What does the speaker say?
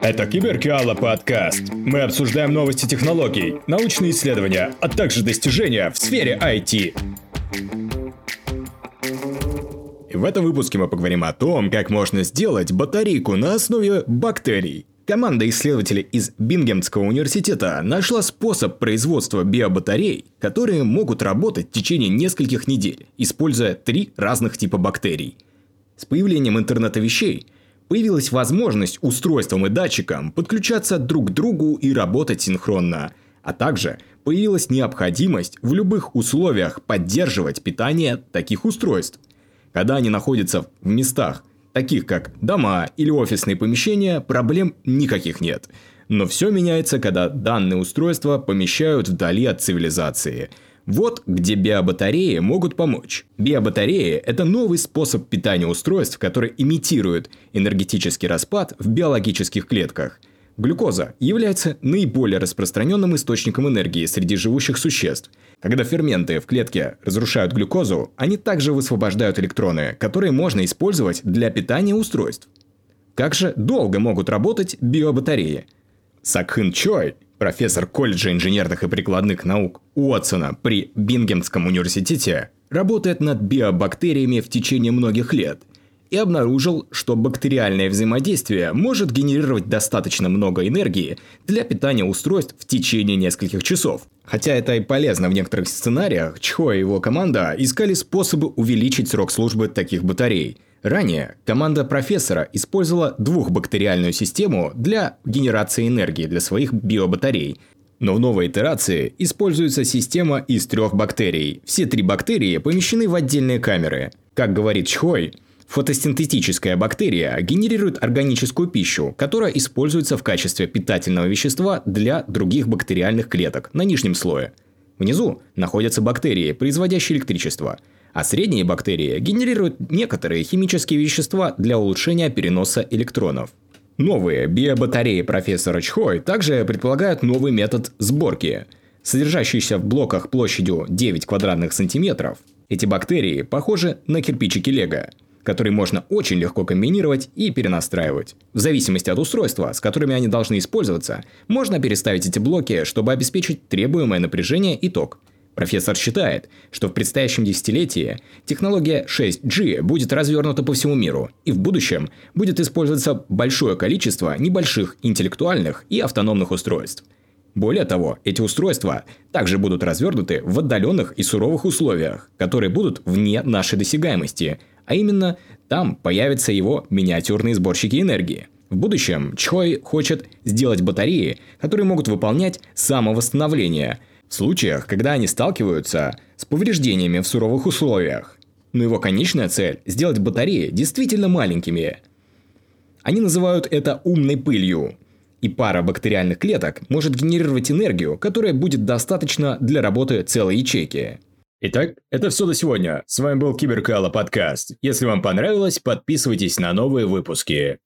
Это Киберкиала подкаст. Мы обсуждаем новости технологий, научные исследования, а также достижения в сфере IT. В этом выпуске мы поговорим о том, как можно сделать батарейку на основе бактерий. Команда исследователей из Бингемского университета нашла способ производства биобатарей, которые могут работать в течение нескольких недель, используя три разных типа бактерий. С появлением интернета вещей появилась возможность устройствам и датчикам подключаться друг к другу и работать синхронно, а также появилась необходимость в любых условиях поддерживать питание таких устройств. Когда они находятся в местах, таких как дома или офисные помещения, проблем никаких нет. Но все меняется, когда данные устройства помещают вдали от цивилизации. Вот где биобатареи могут помочь. Биобатареи – это новый способ питания устройств, который имитирует энергетический распад в биологических клетках – Глюкоза является наиболее распространенным источником энергии среди живущих существ. Когда ферменты в клетке разрушают глюкозу, они также высвобождают электроны, которые можно использовать для питания устройств. Как же долго могут работать биобатареи? Сакхын Чой, профессор колледжа инженерных и прикладных наук Уотсона при Бингемском университете, работает над биобактериями в течение многих лет – и обнаружил, что бактериальное взаимодействие может генерировать достаточно много энергии для питания устройств в течение нескольких часов. Хотя это и полезно в некоторых сценариях, Чхо и его команда искали способы увеличить срок службы таких батарей. Ранее команда профессора использовала двухбактериальную систему для генерации энергии для своих биобатарей, но в новой итерации используется система из трех бактерий. Все три бактерии помещены в отдельные камеры. Как говорит Чхой, Фотосинтетическая бактерия генерирует органическую пищу, которая используется в качестве питательного вещества для других бактериальных клеток на нижнем слое. Внизу находятся бактерии, производящие электричество, а средние бактерии генерируют некоторые химические вещества для улучшения переноса электронов. Новые биобатареи профессора Чхой также предполагают новый метод сборки. Содержащийся в блоках площадью 9 квадратных сантиметров, эти бактерии похожи на кирпичики лего – который можно очень легко комбинировать и перенастраивать. В зависимости от устройства, с которыми они должны использоваться, можно переставить эти блоки, чтобы обеспечить требуемое напряжение и ток. Профессор считает, что в предстоящем десятилетии технология 6G будет развернута по всему миру, и в будущем будет использоваться большое количество небольших интеллектуальных и автономных устройств. Более того, эти устройства также будут развернуты в отдаленных и суровых условиях, которые будут вне нашей досягаемости, а именно, там появятся его миниатюрные сборщики энергии. В будущем Чхой хочет сделать батареи, которые могут выполнять самовосстановление в случаях, когда они сталкиваются с повреждениями в суровых условиях. Но его конечная цель – сделать батареи действительно маленькими. Они называют это умной пылью. И пара бактериальных клеток может генерировать энергию, которая будет достаточно для работы целой ячейки. Итак, это все до сегодня. С вами был Киберкала подкаст. Если вам понравилось, подписывайтесь на новые выпуски.